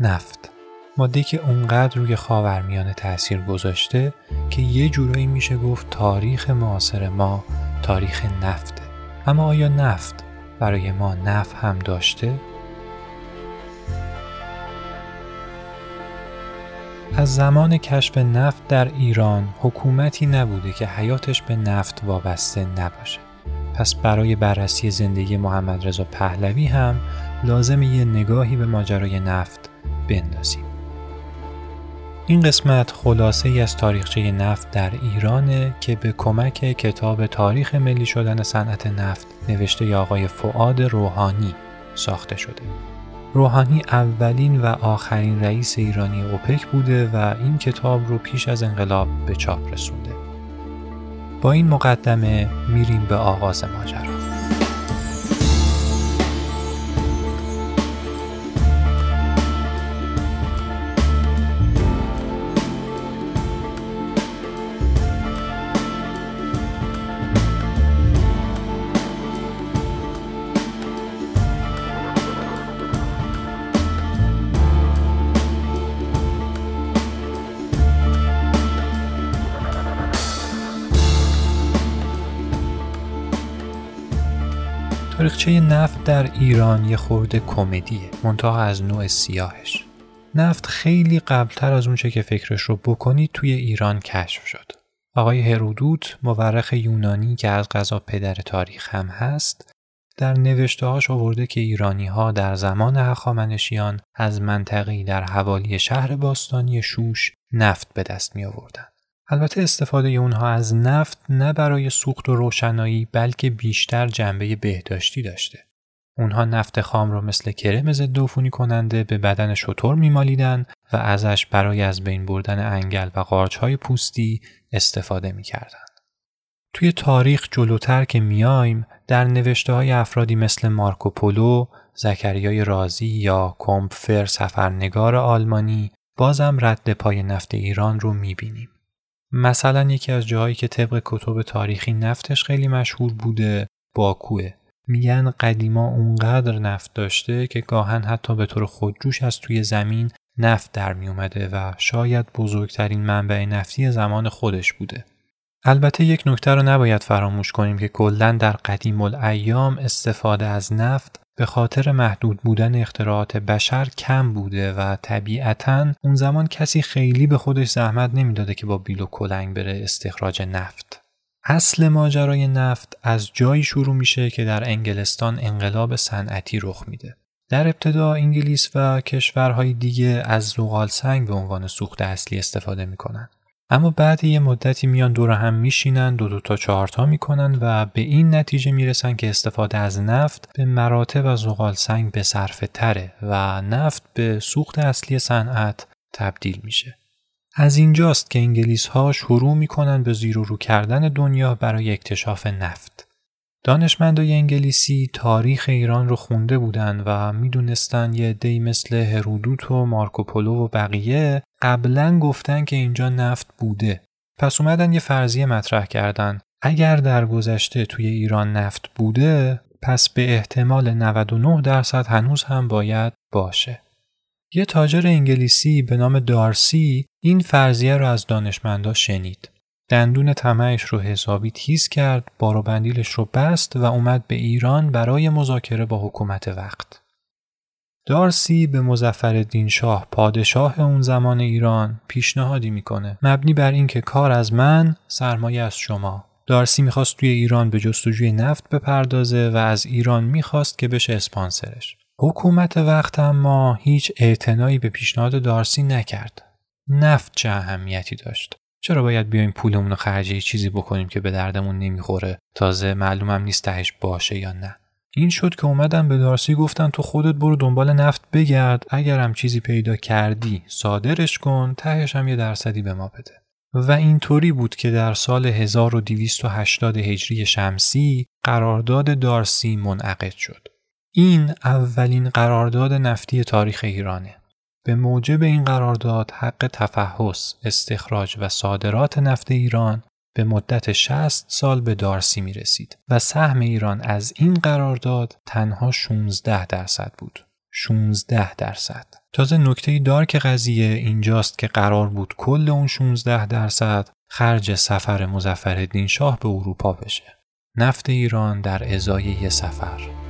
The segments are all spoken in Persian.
نفت ماده که اونقدر روی خاورمیانه تاثیر گذاشته که یه جورایی میشه گفت تاریخ معاصر ما تاریخ نفته اما آیا نفت برای ما نف هم داشته؟ از زمان کشف نفت در ایران حکومتی نبوده که حیاتش به نفت وابسته نباشه. پس برای بررسی زندگی محمد رضا پهلوی هم لازم یه نگاهی به ماجرای نفت بندازیم. این قسمت خلاصه ای از تاریخچه نفت در ایرانه که به کمک کتاب تاریخ ملی شدن صنعت نفت نوشته آقای فعاد روحانی ساخته شده. روحانی اولین و آخرین رئیس ایرانی اوپک بوده و این کتاب رو پیش از انقلاب به چاپ رسونده. با این مقدمه میریم به آغاز ماجرا. تاریخچه نفت در ایران یه خورده کمدیه منتها از نوع سیاهش نفت خیلی قبلتر از اونچه که فکرش رو بکنید توی ایران کشف شد آقای هرودوت مورخ یونانی که از غذا پدر تاریخ هم هست در نوشته هاش آورده که ایرانی ها در زمان هخامنشیان از منطقی در حوالی شهر باستانی شوش نفت به دست می آوردن. البته استفاده اونها از نفت نه برای سوخت و روشنایی بلکه بیشتر جنبه بهداشتی داشته. اونها نفت خام رو مثل کرم ضد عفونی کننده به بدن شطور میمالیدن و ازش برای از بین بردن انگل و قارچهای پوستی استفاده می‌کردن. توی تاریخ جلوتر که میایم در نوشته های افرادی مثل مارکوپولو، زکریای رازی یا کمپفر سفرنگار آلمانی بازم رد پای نفت ایران رو می‌بینیم. مثلا یکی از جاهایی که طبق کتب تاریخی نفتش خیلی مشهور بوده باکوه میگن قدیما اونقدر نفت داشته که گاهن حتی به طور خودجوش از توی زمین نفت در می اومده و شاید بزرگترین منبع نفتی زمان خودش بوده. البته یک نکته رو نباید فراموش کنیم که کلا در قدیم الایام استفاده از نفت به خاطر محدود بودن اختراعات بشر کم بوده و طبیعتا اون زمان کسی خیلی به خودش زحمت نمی‌داده که با بیل و کلنگ بره استخراج نفت. اصل ماجرای نفت از جایی شروع میشه که در انگلستان انقلاب صنعتی رخ میده. در ابتدا انگلیس و کشورهای دیگه از زغال سنگ به عنوان سوخت اصلی استفاده می‌کنن. اما بعد یه مدتی میان دور هم میشینن دو دو تا چهارتا می‌کنن و به این نتیجه می‌رسن که استفاده از نفت به مراتب از زغال سنگ به صرفه تره و نفت به سوخت اصلی صنعت تبدیل میشه. از اینجاست که انگلیس ها شروع می‌کنن به زیر و رو کردن دنیا برای اکتشاف نفت. دانشمندای انگلیسی تاریخ ایران رو خونده بودن و می‌دونستن یه دی مثل هرودوت و مارکوپولو و بقیه قبلا گفتن که اینجا نفت بوده. پس اومدن یه فرضیه مطرح کردن. اگر در گذشته توی ایران نفت بوده پس به احتمال 99 درصد هنوز هم باید باشه. یه تاجر انگلیسی به نام دارسی این فرضیه رو از دانشمندا شنید. دندون طمعش رو حسابی تیز کرد، بار و بندیلش رو بست و اومد به ایران برای مذاکره با حکومت وقت. دارسی به مزفر شاه پادشاه اون زمان ایران پیشنهادی می‌کنه. مبنی بر اینکه کار از من سرمایه از شما. دارسی می‌خواست توی ایران به جستجوی نفت بپردازه و از ایران می‌خواست که بشه اسپانسرش. حکومت وقت اما هیچ اعتنایی به پیشنهاد دارسی نکرد. نفت چه اهمیتی داشت. چرا باید بیایم پولمون رو خرج چیزی بکنیم که به دردمون نمی‌خوره؟ تازه معلومم نیست تهش باشه یا نه. این شد که اومدن به دارسی گفتن تو خودت برو دنبال نفت بگرد اگرم چیزی پیدا کردی صادرش کن تهش هم یه درصدی به ما بده. و اینطوری بود که در سال 1280 هجری شمسی قرارداد دارسی منعقد شد. این اولین قرارداد نفتی تاریخ ایرانه. به موجب این قرارداد حق تفحص، استخراج و صادرات نفت ایران به مدت 60 سال به دارسی می رسید و سهم ایران از این قرارداد تنها 16 درصد بود. 16 درصد. تازه نکته دارک قضیه اینجاست که قرار بود کل اون 16 درصد خرج سفر مزفر شاه به اروپا بشه. نفت ایران در ازای یه سفر.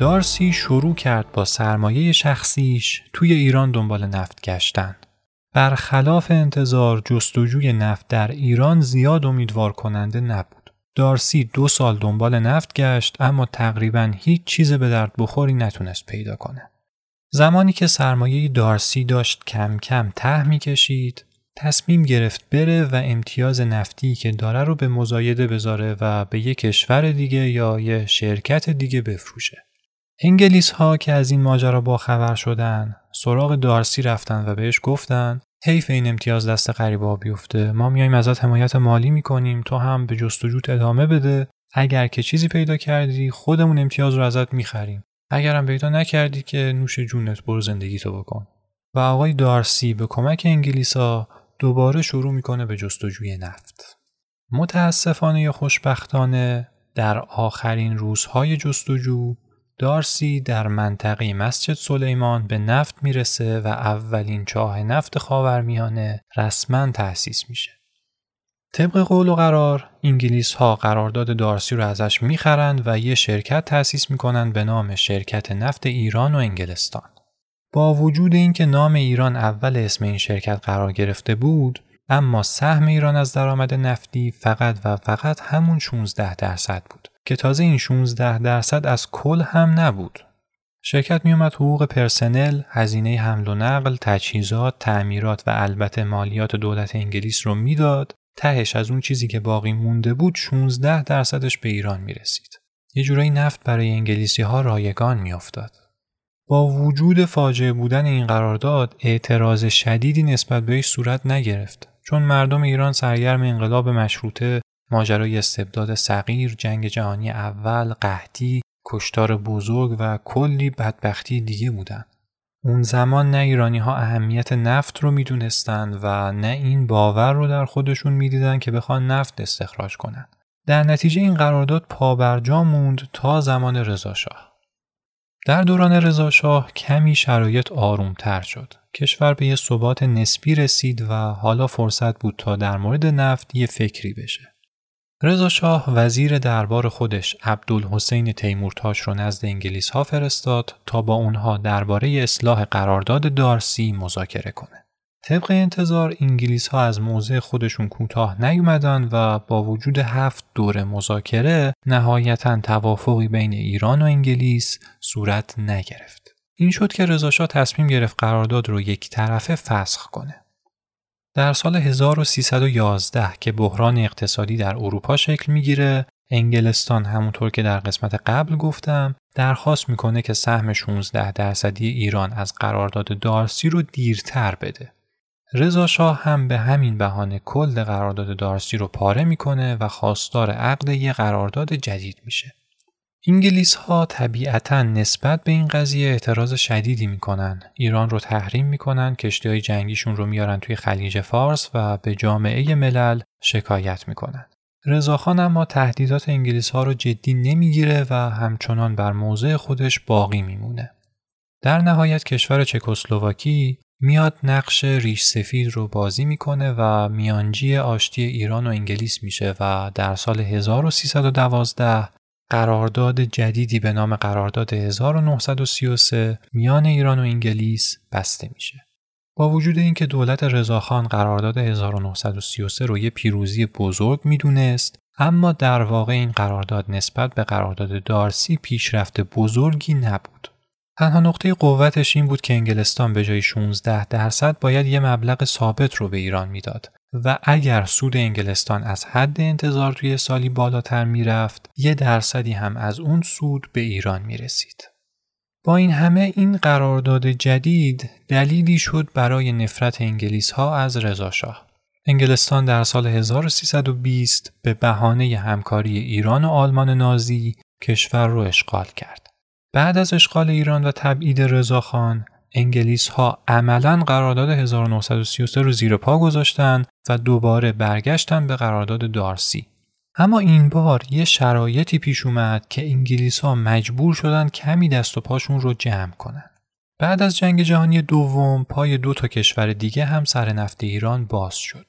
دارسی شروع کرد با سرمایه شخصیش توی ایران دنبال نفت گشتن. برخلاف انتظار جستجوی نفت در ایران زیاد امیدوار کننده نبود. دارسی دو سال دنبال نفت گشت اما تقریبا هیچ چیز به درد بخوری نتونست پیدا کنه. زمانی که سرمایه دارسی داشت کم کم ته می کشید، تصمیم گرفت بره و امتیاز نفتی که داره رو به مزایده بذاره و به یک کشور دیگه یا یه شرکت دیگه بفروشه. انگلیس ها که از این ماجرا با خبر شدن سراغ دارسی رفتن و بهش گفتن حیف این امتیاز دست غریبا بیفته. ما میایم ازت حمایت مالی می‌کنیم تو هم به جستجوت ادامه بده. اگر که چیزی پیدا کردی خودمون امتیاز رو ازت می‌خریم. اگرم پیدا نکردی که نوش جونت برو زندگی تو بکن. و آقای دارسی به کمک انگلیسا دوباره شروع می‌کنه به جستجوی نفت. متاسفانه یا خوشبختانه در آخرین روزهای جستجو دارسی در منطقه مسجد سلیمان به نفت می‌رسه و اولین چاه نفت خاورمیانه رسما تأسیس میشه. طبق قول و قرار انگلیس ها قرارداد دارسی رو ازش می‌خرند و یه شرکت تأسیس می‌کنن به نام شرکت نفت ایران و انگلستان. با وجود اینکه نام ایران اول اسم این شرکت قرار گرفته بود اما سهم ایران از درآمد نفتی فقط و فقط همون 16 درصد بود که تازه این 16 درصد از کل هم نبود. شرکت میومد حقوق پرسنل، هزینه حمل و نقل، تجهیزات، تعمیرات و البته مالیات دولت انگلیس رو می‌داد. تهش از اون چیزی که باقی مونده بود 16 درصدش به ایران می رسید. یه جورایی نفت برای انگلیسی ها رایگان میافتاد. با وجود فاجعه بودن این قرارداد اعتراض شدیدی نسبت بهش صورت نگرفت چون مردم ایران سرگرم انقلاب مشروطه ماجرای استبداد صغیر، جنگ جهانی اول، قحطی، کشتار بزرگ و کلی بدبختی دیگه بودن. اون زمان نه ایرانی ها اهمیت نفت رو می‌دونستند و نه این باور رو در خودشون می‌دیدن که بخوان نفت استخراج کنند. در نتیجه این قرارداد پابرجا موند تا زمان رضاشاه. در دوران رضاشاه کمی شرایط آرومتر شد. کشور به یه ثبات نسبی رسید و حالا فرصت بود تا در مورد نفت یه فکری بشه. رضا شاه وزیر دربار خودش عبدالحسین تیمورتاش رو نزد انگلیس ها فرستاد تا با اونها درباره اصلاح قرارداد دارسی مذاکره کنه. طبق انتظار انگلیس ها از موضع خودشون کوتاه نیومدن و با وجود هفت دور مذاکره نهایتا توافقی بین ایران و انگلیس صورت نگرفت. این شد که رضا تصمیم گرفت قرارداد رو یک طرفه فسخ کنه. در سال 1311 که بحران اقتصادی در اروپا شکل می‌گیره انگلستان همونطور که در قسمت قبل گفتم درخواست می‌کنه که سهم 16 درصدی ایران از قرارداد دارسی رو دیرتر بده. رضا شاه هم به همین بهانه کل قرارداد دارسی رو پاره می‌کنه و خواستار عقد یه قرارداد جدید میشه. انگلیس ها طبیعتا نسبت به این قضیه اعتراض شدیدی می‌کنن. ایران رو تحریم می‌کنن، کشتی های جنگیشون رو میارن توی خلیج فارس و به جامعه ملل شکایت می‌کنن. رضاخان اما تهدیدات انگلیس ها رو جدی نمی‌گیره و همچنان بر موضع خودش باقی میمونه. در نهایت کشور چکسلواکی میاد نقش ریش سفید رو بازی می‌کنه و میانجی آشتی ایران و انگلیس میشه و در سال 1312 قرارداد جدیدی به نام قرارداد 1933 میان ایران و انگلیس بسته میشه. با وجود اینکه دولت رضاخان قرارداد 1933 رو یه پیروزی بزرگ می‌دونست اما در واقع این قرارداد نسبت به قرارداد دارسی پیشرفت بزرگی نبود. تنها نقطه قوتش این بود که انگلستان به جای 16 درصد باید یه مبلغ ثابت رو به ایران می‌داد و اگر سود انگلستان از حد انتظار توی سالی بالاتر می‌رفت یه درصدی هم از اون سود به ایران می رسید. با این همه این قرارداد جدید دلیلی شد برای نفرت انگلیس ها از رضاشاه. انگلستان در سال 1320 به بهانه همکاری ایران و آلمان نازی کشور رو اشغال کرد. بعد از اشغال ایران و تبعید رضاخان انگلیس ها عملا قرارداد 1933 رو زیر پا گذاشتن و دوباره برگشتن به قرارداد دارسی. اما این بار یه شرایطی پیش اومد که انگلیس ها مجبور شدن کمی دست و پاشون رو جمع کنن. بعد از جنگ جهانی دوم پای دو تا کشور دیگه هم سر نفت ایران باز شد.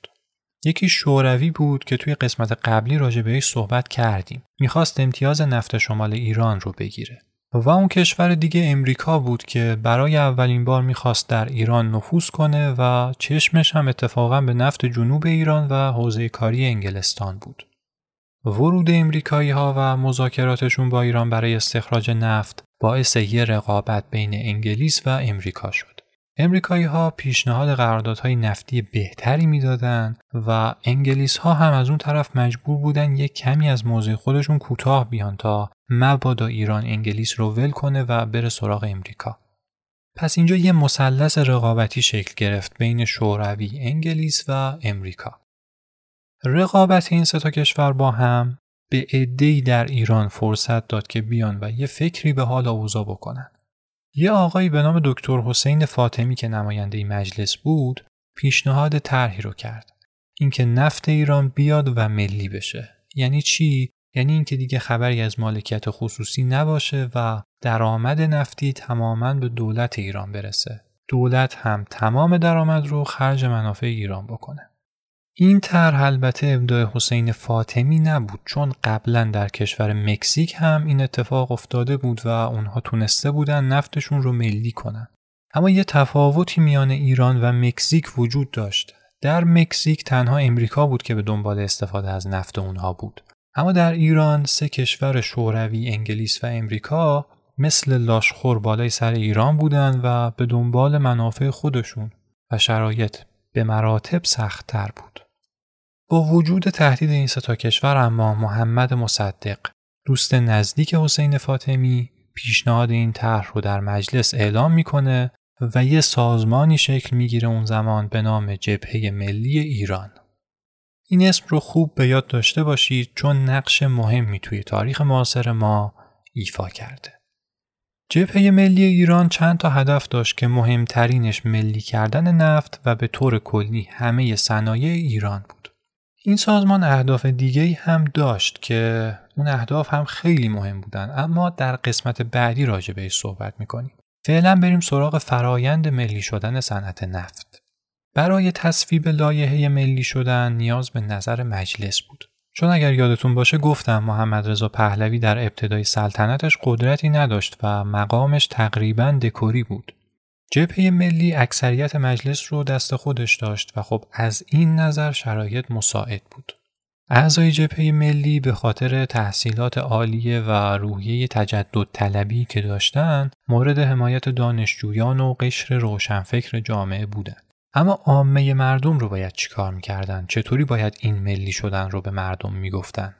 یکی شوروی بود که توی قسمت قبلی راجع بهش صحبت کردیم. می‌خواست امتیاز نفت شمال ایران رو بگیره. و اون کشور دیگه امریکا بود که برای اولین بار می‌خواست در ایران نفوذ کنه و چشمش هم اتفاقا به نفت جنوب ایران و حوزه کاری انگلستان بود. ورود امریکایی ها و مذاکراتشون با ایران برای استخراج نفت باعث یه رقابت بین انگلیس و امریکا شد. امریکایی ها پیشنهاد قراردادهای نفتی بهتری می‌دادند و انگلیس ها هم از اون طرف مجبور بودن یک کمی از موضع خودشون کوتاه بیان تا مبادا ایران انگلیس رو ول کنه و بره سراغ امریکا. پس اینجا یه مثلث رقابتی شکل گرفت بین شوروی، انگلیس و امریکا. رقابت این سه تا کشور با هم به عده‌ای در ایران فرصت داد که بیان و یه فکری به حال اوضاع بکنن. یه آقایی به نام دکتر حسین فاطمی که نماینده مجلس بود پیشنهاد طرحی رو کرد. اینکه نفت ایران بیاد و ملی بشه. یعنی چی؟ یعنی اینکه دیگه خبری از مالکیت خصوصی نباشه و درآمد نفتی تماما به دولت ایران برسه. دولت هم تمام درآمد رو خرج منافع ایران بکنه. این طرح البته ابداع حسین فاطمی نبود چون قبلا در کشور مکزیک هم این اتفاق افتاده بود و اونها تونسته بودن نفتشون رو ملی کنن. اما یه تفاوتی میان ایران و مکزیک وجود داشت. در مکزیک تنها امریکا بود که به دنبال استفاده از نفت اونها بود. اما در ایران سه کشور شوروی، انگلیس و امریکا مثل لاشخور بالای سر ایران بودند و به دنبال منافع خودشون و شرایط به مراتب سختتر بود. با وجود تهدید این ستا کشور اما محمد مصدق دوست نزدیک حسین فاطمی پیشنهاد این طرح رو در مجلس اعلام می‌کنه و یه سازمانی شکل می‌گیره اون زمان به نام جبهه ملی ایران. این اسم رو خوب به یاد داشته باشید چون نقش مهمی توی تاریخ معاصر ما ایفا کرده. جبهه ملی ایران چند تا هدف داشت که مهمترینش ملی کردن نفت و به طور کلی همه صنایع ایران بود. این سازمان اهداف دیگه هم داشت که اون اهداف هم خیلی مهم بودن اما در قسمت بعدی راجع بهش صحبت می‌کنیم. فعلا بریم سراغ فرایند ملی شدن صنعت نفت. برای تصویب لایحه ملی شدن نیاز به نظر مجلس بود. چون اگر یادتون باشه گفتم محمد رضا پهلوی در ابتدای سلطنتش قدرتی نداشت و مقامش تقریبا دکوری بود. جبهه ملی اکثریت مجلس رو دست خودش داشت و خب از این نظر شرایط مساعد بود. اعضای جبهه ملی به خاطر تحصیلات عالیه و روحیه تجدد طلبی که داشتند مورد حمایت دانشجویان و قشر روشنفکر جامعه بودند. اما عامه مردم رو باید چیکار می‌کردن؟ چطوری باید این ملی شدن رو به مردم می‌گفتن؟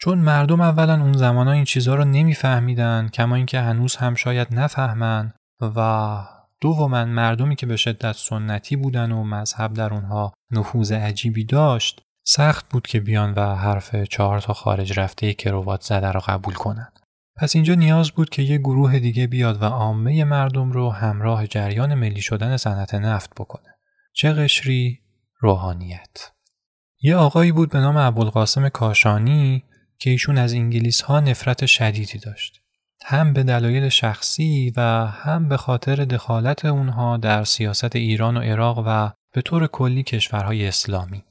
چون مردم اولا اون زمان این چیزها رو نمیفهمیدن کما اینکه هنوز هم شاید نفهمن و دوما مردمی که به شدت سنتی بودن و مذهب در اونها نفوذ عجیبی داشت سخت بود که بیان و حرف چهار تا خارج رفته کروات زده را قبول کنند. پس اینجا نیاز بود که یه گروه دیگه بیاد و عامه مردم رو همراه جریان ملی شدن صنعت نفت بکنه. چه قشری؟ روحانیت. یه آقایی بود به نام ابوالقاسم کاشانی که ایشون از انگلیس ها نفرت شدیدی داشت. هم به دلایل شخصی و هم به خاطر دخالت اونها در سیاست ایران و عراق و به طور کلی کشورهای اسلامی.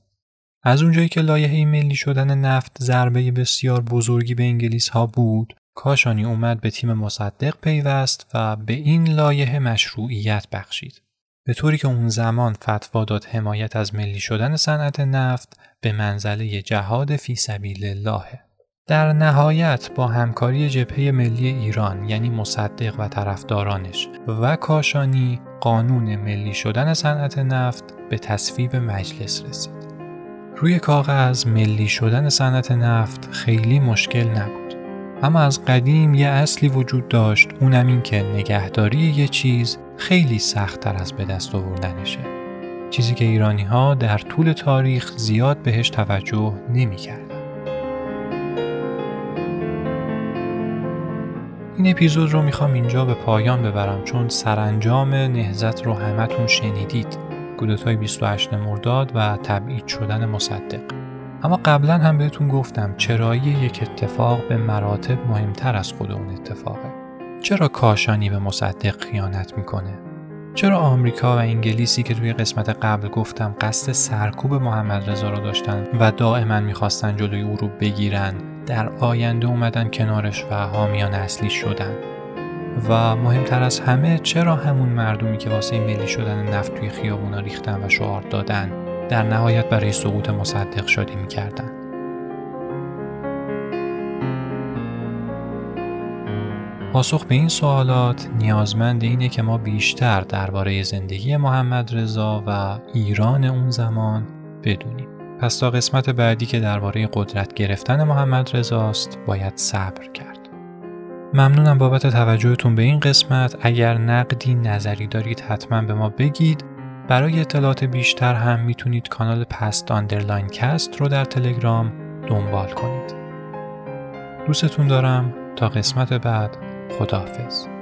از اونجایی که لایحه ملی شدن نفت ضربه بسیار بزرگی به انگلیس ها بود، کاشانی اومد به تیم مصدق پیوست و به این لایحه مشروعیت بخشید. به طوری که اون زمان فتوا داد حمایت از ملی شدن صنعت نفت به منزله جهاد فی سبیل اللهه. در نهایت با همکاری جبهه ملی ایران یعنی مصدق و طرفدارانش و کاشانی قانون ملی شدن صنعت نفت به تصویب مجلس رسید. روی کاغذ ملی شدن صنعت نفت خیلی مشکل نبود. اما از قدیم یه اصلی وجود داشت اونم این که نگهداری یه چیز خیلی سختتر از به دست آوردنشه. چیزی که ایرانی ها در طول تاریخ زیاد بهش توجه نمی این اپیزود رو می‌خوام اینجا به پایان ببرم چون سرانجام نهزت رو همتون شنیدید. کودتای 28 مرداد و تبعید شدن مصدق. اما قبلا هم بهتون گفتم چرایی یک اتفاق به مراتب مهمتر از خود اون اتفاقه چرا کاشانی به مصدق خیانت می‌کنه؟ چرا آمریکا و انگلیسی که توی قسمت قبل گفتم قصد سرکوب محمد رضا رو داشتن و دائما می‌خواستن جلوی او رو بگیرن در آینده اومدن کنارش و حامیان اصلی شدن؟ و مهمتر از همه چرا همون مردمی که واسه ملی شدن نفت توی خیابونا ریختن و شعار دادن در نهایت برای سقوط مصدق شادی می‌کردن؟ پاسخ به این سوالات نیازمند اینه که ما بیشتر درباره زندگی محمد رضا و ایران اون زمان بدونیم. پس تا قسمت بعدی که درباره قدرت گرفتن محمد رضاست باید صبر کرد. ممنونم بابت توجهتون به این قسمت. اگر نقدی نظری دارید حتما به ما بگید. برای اطلاعات بیشتر هم می‌تونید کانال پست underline cast رو در تلگرام دنبال کنید. دوستتون دارم تا قسمت بعد خداحافظ.